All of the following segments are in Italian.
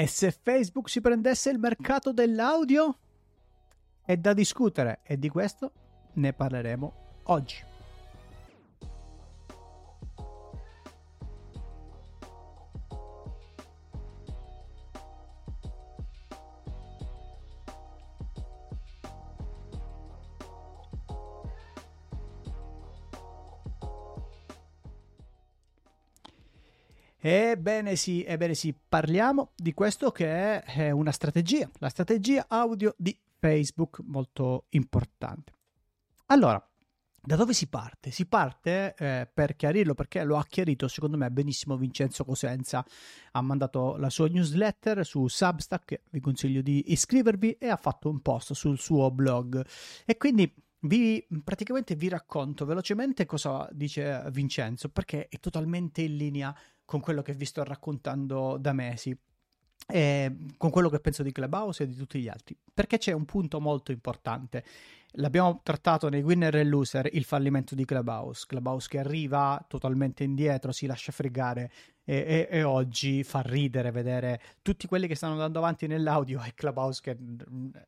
E se Facebook si prendesse il mercato dell'audio? È da discutere e di questo ne parleremo oggi. Ebbene sì, ebbene sì, parliamo di questo che è una strategia, la strategia audio di Facebook molto importante. Allora, da dove si parte? Si parte eh, per chiarirlo perché lo ha chiarito secondo me benissimo Vincenzo Cosenza. Ha mandato la sua newsletter su Substack, vi consiglio di iscrivervi e ha fatto un post sul suo blog. E quindi vi, praticamente vi racconto velocemente cosa dice Vincenzo perché è totalmente in linea con quello che vi sto raccontando da mesi. E con quello che penso di Clubhouse e di tutti gli altri, perché c'è un punto molto importante. L'abbiamo trattato nei winner e loser il fallimento di Clubhouse. Clubhouse che arriva totalmente indietro, si lascia fregare e, e, e, oggi fa ridere vedere tutti quelli che stanno andando avanti nell'audio e Clubhouse che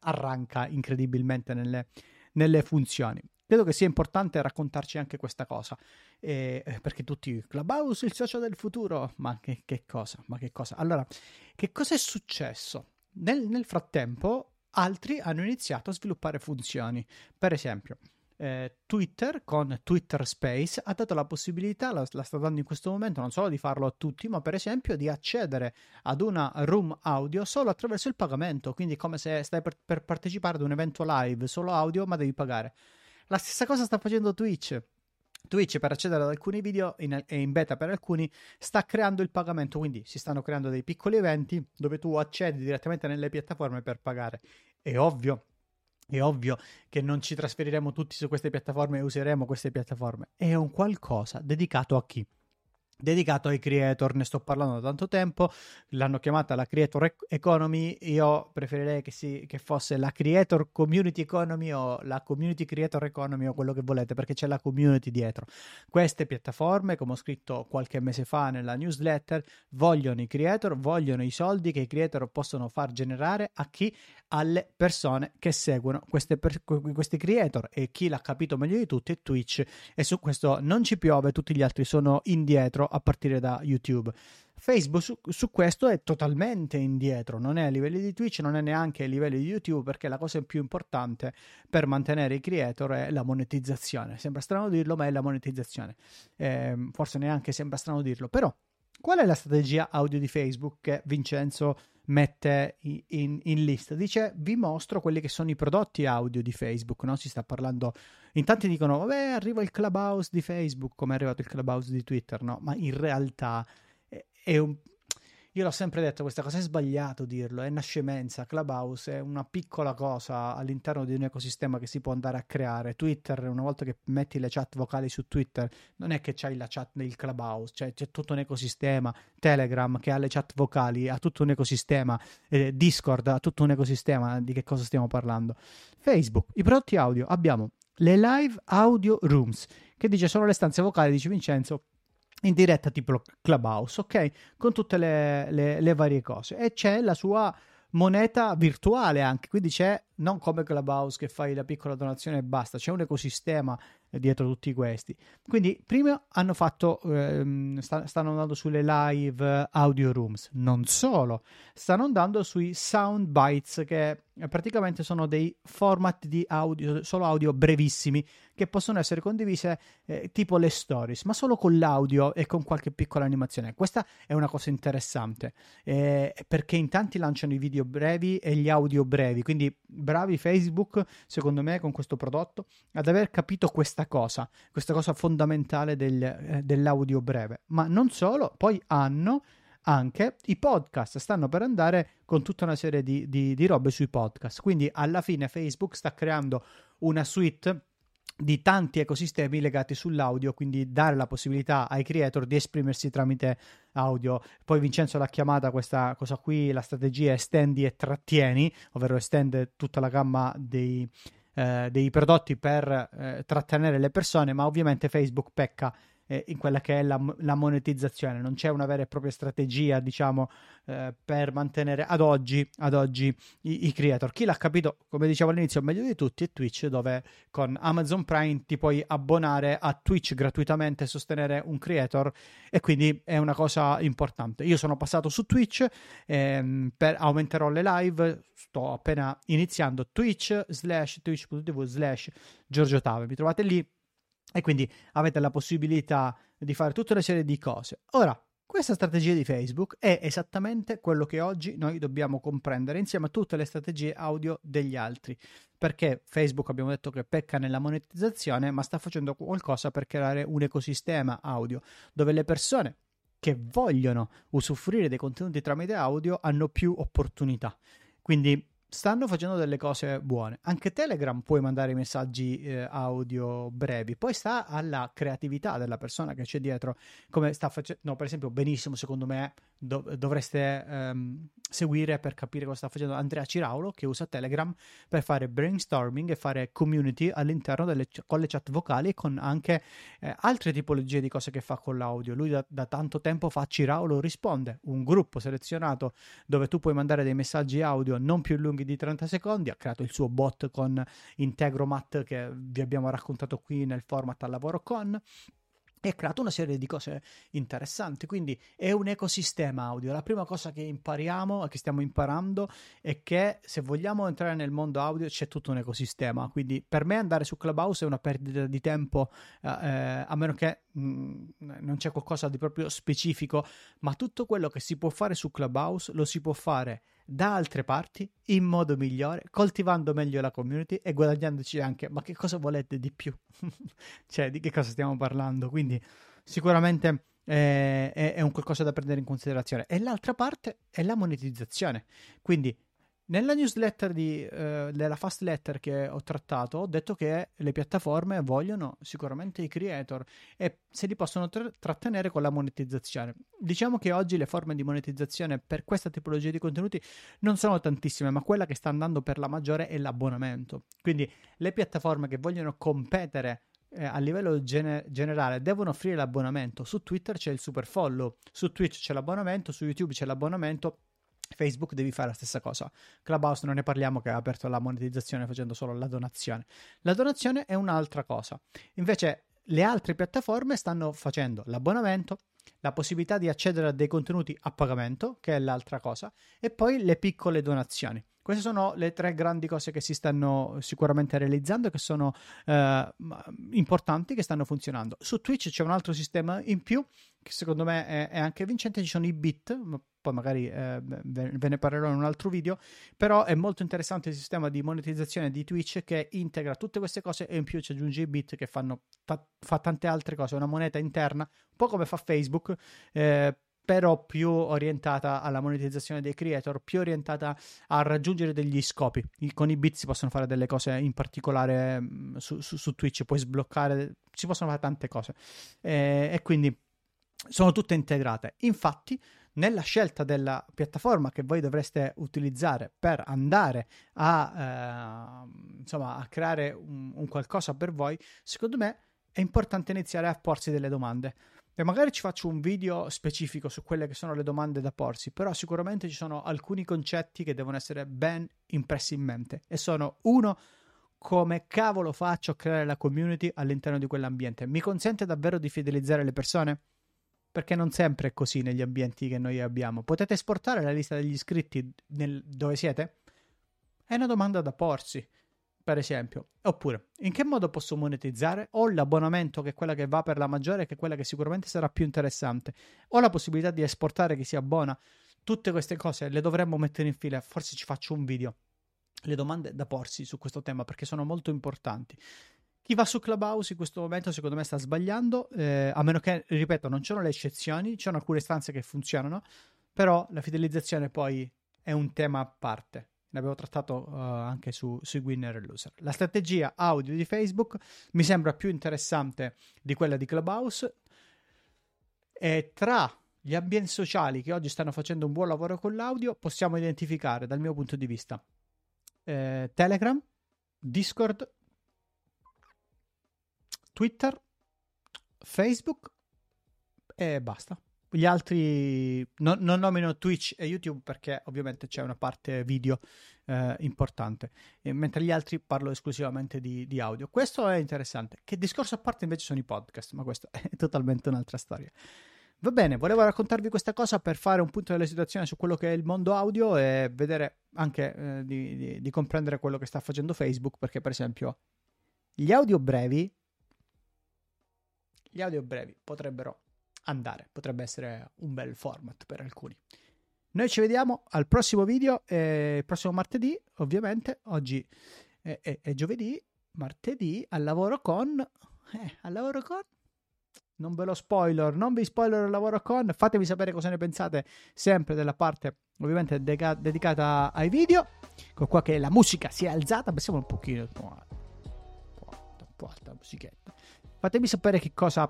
arranca incredibilmente nelle, nelle funzioni credo che sia importante raccontarci anche questa cosa, eh, perché tutti, Clubhouse, il socio del futuro, ma che, che, cosa, ma che cosa? Allora, che cosa è successo? Nel, nel frattempo, altri hanno iniziato a sviluppare funzioni, per esempio, eh, Twitter con Twitter Space ha dato la possibilità, la, la, sta dando in questo momento, non solo di farlo a tutti, ma per esempio di accedere ad una room audio solo attraverso il pagamento, quindi come se stai per, per partecipare ad un evento live, solo audio, ma devi pagare. La stessa cosa sta facendo Twitch. Twitch per accedere ad alcuni video e in beta per alcuni sta creando il pagamento, quindi si stanno creando dei piccoli eventi dove tu accedi direttamente nelle piattaforme per pagare. È ovvio, è ovvio che non ci trasferiremo tutti su queste piattaforme e useremo queste piattaforme. È un qualcosa dedicato a chi? Dedicato ai creator, ne sto parlando da tanto tempo, l'hanno chiamata la creator economy, io preferirei che, si, che, fosse la creator community economy o la community creator economy o quello che volete, perché c'è la community dietro. Queste piattaforme, come ho scritto qualche mese fa nella newsletter, vogliono i creator, vogliono i soldi che i creator possono far generare a chi? Alle persone che seguono per, questi creator e chi l'ha capito meglio di tutti è Twitch e su questo non ci piove, tutti gli altri sono indietro a partire da YouTube. Facebook su, su, questo è totalmente indietro, non è a livelli di Twitch, non è neanche a livelli di YouTube, perché la cosa più importante per mantenere i creator è la monetizzazione. Sembra strano dirlo, ma è la monetizzazione. Eh, forse neanche sembra strano dirlo, però qual è la strategia audio di Facebook che Vincenzo mette in, in, in, lista? Dice vi mostro quelli che sono i prodotti audio di Facebook, no? Si sta parlando in tanti dicono, vabbè, arriva il clubhouse di Facebook, come è arrivato il clubhouse di Twitter, no? Ma in realtà è, un... Io l'ho sempre detto, questa cosa è sbagliato dirlo, è una scemenza. Clubhouse è una piccola cosa all'interno di un ecosistema che si può andare a creare. Twitter, una volta che metti le chat vocali su Twitter, non è che c'hai la chat del Clubhouse, cioè c'è tutto un ecosistema. Telegram che ha le chat vocali, ha tutto un ecosistema. Eh, Discord ha tutto un ecosistema. Di che cosa stiamo parlando? Facebook, i prodotti audio, abbiamo le live audio rooms, che dice sono le stanze vocali, dice Vincenzo, in diretta tipo Clubhouse, ok? Con tutte le, le, le varie cose. E c'è la sua moneta virtuale anche, quindi c'è non come Clubhouse che fai la piccola donazione e basta, c'è un ecosistema dietro tutti questi. Quindi prima hanno fatto, ehm, sta, stanno andando sulle live audio rooms, non solo, stanno andando sui sound bites che praticamente sono dei format di audio, solo audio brevissimi che possono essere condivise eh, tipo le stories, ma solo con l'audio e con qualche piccola animazione. Questa è una cosa interessante eh, perché in tanti lanciano i video brevi e gli audio brevi, quindi bravi Facebook, secondo me, con questo prodotto ad aver capito questa cosa, questa cosa fondamentale del, eh, dell'audio breve. Ma non solo, poi hanno anche i podcast stanno per andare con tutta una serie di, di, di robe sui podcast. Quindi alla fine Facebook sta creando una suite di tanti ecosistemi legati sull'audio, quindi dare la possibilità ai creator di esprimersi tramite audio. Poi Vincenzo l'ha chiamata questa cosa qui, la strategia estendi e trattieni, ovvero estende tutta la gamma dei, eh, dei prodotti per eh, trattenere le persone, ma ovviamente Facebook pecca eh, in quella che è la, la, monetizzazione, non c'è una vera e propria strategia, diciamo, eh, per mantenere ad oggi, ad oggi i, i, creator. Chi l'ha capito, come dicevo all'inizio, meglio di tutti è Twitch, dove con Amazon Prime ti puoi abbonare a Twitch gratuitamente e sostenere un creator e quindi è una cosa importante. Io sono passato su Twitch, ehm, per, aumenterò le live, sto appena iniziando Twitch slash twitch.tv slash Giorgio Tave, mi trovate lì e quindi avete la possibilità di fare tutta una serie di cose. Ora, questa strategia di Facebook è esattamente quello che oggi noi dobbiamo comprendere insieme a tutte le strategie audio degli altri, perché Facebook abbiamo detto che pecca nella monetizzazione, ma sta facendo qualcosa per creare un ecosistema audio dove le persone che vogliono usufruire dei contenuti tramite audio hanno più opportunità. Quindi stanno facendo delle cose buone. Anche Telegram puoi mandare messaggi eh, audio brevi. Poi sta alla creatività della persona che c'è dietro. Come sta facendo, per esempio, benissimo, secondo me, dov- dovreste ehm, seguire per capire cosa sta facendo Andrea Ciraulo, che usa Telegram per fare brainstorming e fare community all'interno delle con le chat vocali e con anche eh, altre tipologie di cose che fa con l'audio. Lui da, da tanto tempo fa Ciraulo risponde, un gruppo selezionato dove tu puoi mandare dei messaggi audio non più lunghi lunghi di 30 secondi, ha creato il suo bot con Integromat che vi abbiamo raccontato qui nel format al lavoro con e ha creato una serie di cose interessanti. Quindi è un ecosistema audio. La prima cosa che impariamo, che stiamo imparando, è che se vogliamo entrare nel mondo audio c'è tutto un ecosistema. Quindi per me andare su Clubhouse è una perdita di tempo, eh, eh a meno che mm, non c'è qualcosa di proprio specifico, ma tutto quello che si può fare su Clubhouse lo si può fare da altre parti in modo migliore, coltivando meglio la community e guadagnandoci anche. Ma che cosa volete di più? cioè, di che cosa stiamo parlando? Quindi, sicuramente eh, è, è un qualcosa da prendere in considerazione. E l'altra parte è la monetizzazione. Quindi, nella newsletter di, eh, della Fast Letter che ho trattato, ho detto che le piattaforme vogliono sicuramente i creator e se li possono tra- trattenere con la monetizzazione. Diciamo che oggi le forme di monetizzazione per questa tipologia di contenuti non sono tantissime, ma quella che sta andando per la maggiore è l'abbonamento. Quindi le piattaforme che vogliono competere eh, a livello gene- generale devono offrire l'abbonamento. Su Twitter c'è il super follow, su Twitch c'è l'abbonamento, su YouTube c'è l'abbonamento Facebook devi fare la stessa cosa. Clubhouse non ne parliamo che ha aperto la monetizzazione facendo solo la donazione. La donazione è un'altra cosa. Invece le altre piattaforme stanno facendo l'abbonamento, la possibilità di accedere a dei contenuti a pagamento, che è l'altra cosa, e poi le piccole donazioni. Queste sono le tre grandi cose che si stanno sicuramente realizzando che sono eh, importanti, che stanno funzionando. Su Twitch c'è un altro sistema in più che secondo me è, è anche vincente, ci sono i bit, poi magari eh, ve ne parlerò in un altro video, però è molto interessante il sistema di monetizzazione di Twitch che integra tutte queste cose e in più ci aggiunge i bit che fanno ta- fa tante altre cose, una moneta interna, un po' come fa Facebook, eh, però più orientata alla monetizzazione dei creator, più orientata a raggiungere degli scopi. Con i bit si possono fare delle cose in particolare mm, su, su, su Twitch, puoi sbloccare, si possono fare tante cose. Eh, e quindi sono tutte integrate. Infatti, nella scelta della piattaforma che voi dovreste utilizzare per andare a, eh, insomma, a creare un, un qualcosa per voi, secondo me è importante iniziare a porsi delle domande. E magari ci faccio un video specifico su quelle che sono le domande da porsi, però sicuramente ci sono alcuni concetti che devono essere ben impressi in mente. E sono uno, come cavolo faccio a creare la community all'interno di quell'ambiente? Mi consente davvero di fidelizzare le persone? Perché non sempre è così negli ambienti che noi abbiamo. Potete esportare la lista degli iscritti nel... dove siete? È una domanda da porsi per esempio. Oppure, in che modo posso monetizzare? Ho l'abbonamento che è quella che va per la maggiore, che è quella che sicuramente sarà più interessante. Ho la possibilità di esportare chi si abbona. Tutte queste cose le dovremmo mettere in fila. Forse ci faccio un video. Le domande da porsi su questo tema perché sono molto importanti. Chi va su Clubhouse in questo momento secondo me sta sbagliando, eh, a meno che, ripeto, non c'erano le eccezioni, ci sono alcune stanze che funzionano, però la fidelizzazione poi è un tema a parte ne abbiamo trattato uh, anche su, sui winner e loser. La strategia audio di Facebook mi sembra più interessante di quella di Clubhouse e tra gli ambienti sociali che oggi stanno facendo un buon lavoro con l'audio possiamo identificare dal mio punto di vista eh, Telegram, Discord, Twitter, Facebook e basta. Gli altri no, non nomino Twitch e YouTube perché ovviamente c'è una parte video eh, importante, e mentre gli altri parlo esclusivamente di, di, audio. Questo è interessante. Che discorso a parte invece sono i podcast, ma questo è totalmente un'altra storia. Va bene, volevo raccontarvi questa cosa per fare un punto della situazione su quello che è il mondo audio e vedere anche eh, di, di, di comprendere quello che sta facendo Facebook, perché per esempio gli audio brevi, gli audio brevi potrebbero andare. Potrebbe essere un bel format per alcuni. Noi ci vediamo al prossimo video, eh, prossimo martedì, ovviamente. Oggi è, è, è giovedì, martedì, al lavoro con... Eh, al lavoro con... Non ve lo spoiler, non vi spoiler il lavoro con. Fatemi sapere cosa ne pensate sempre della parte ovviamente deca- dedicata ai video. Con qua che la musica si è alzata, passiamo un pochino. Un po' un po' alta musichetta. Fatemi sapere che cosa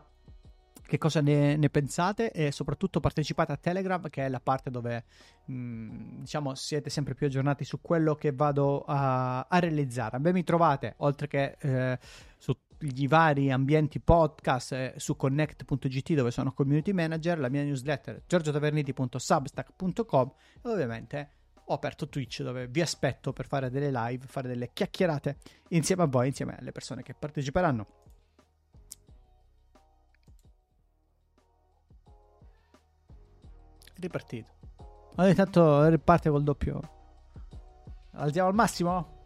che cosa ne, ne, pensate e soprattutto partecipate a Telegram che è la parte dove mh, mm, diciamo siete sempre più aggiornati su quello che vado a, a realizzare. Me mi trovate oltre che eh, sugli vari ambienti podcast eh, su connect.gt dove sono community manager, la mia newsletter giorgiotaverniti.substack.com e ovviamente ho aperto Twitch dove vi aspetto per fare delle live, fare delle chiacchierate insieme a voi, insieme alle persone che parteciperanno. Ripartito. Ogni tanto riparte col doppio. Alziamo al massimo?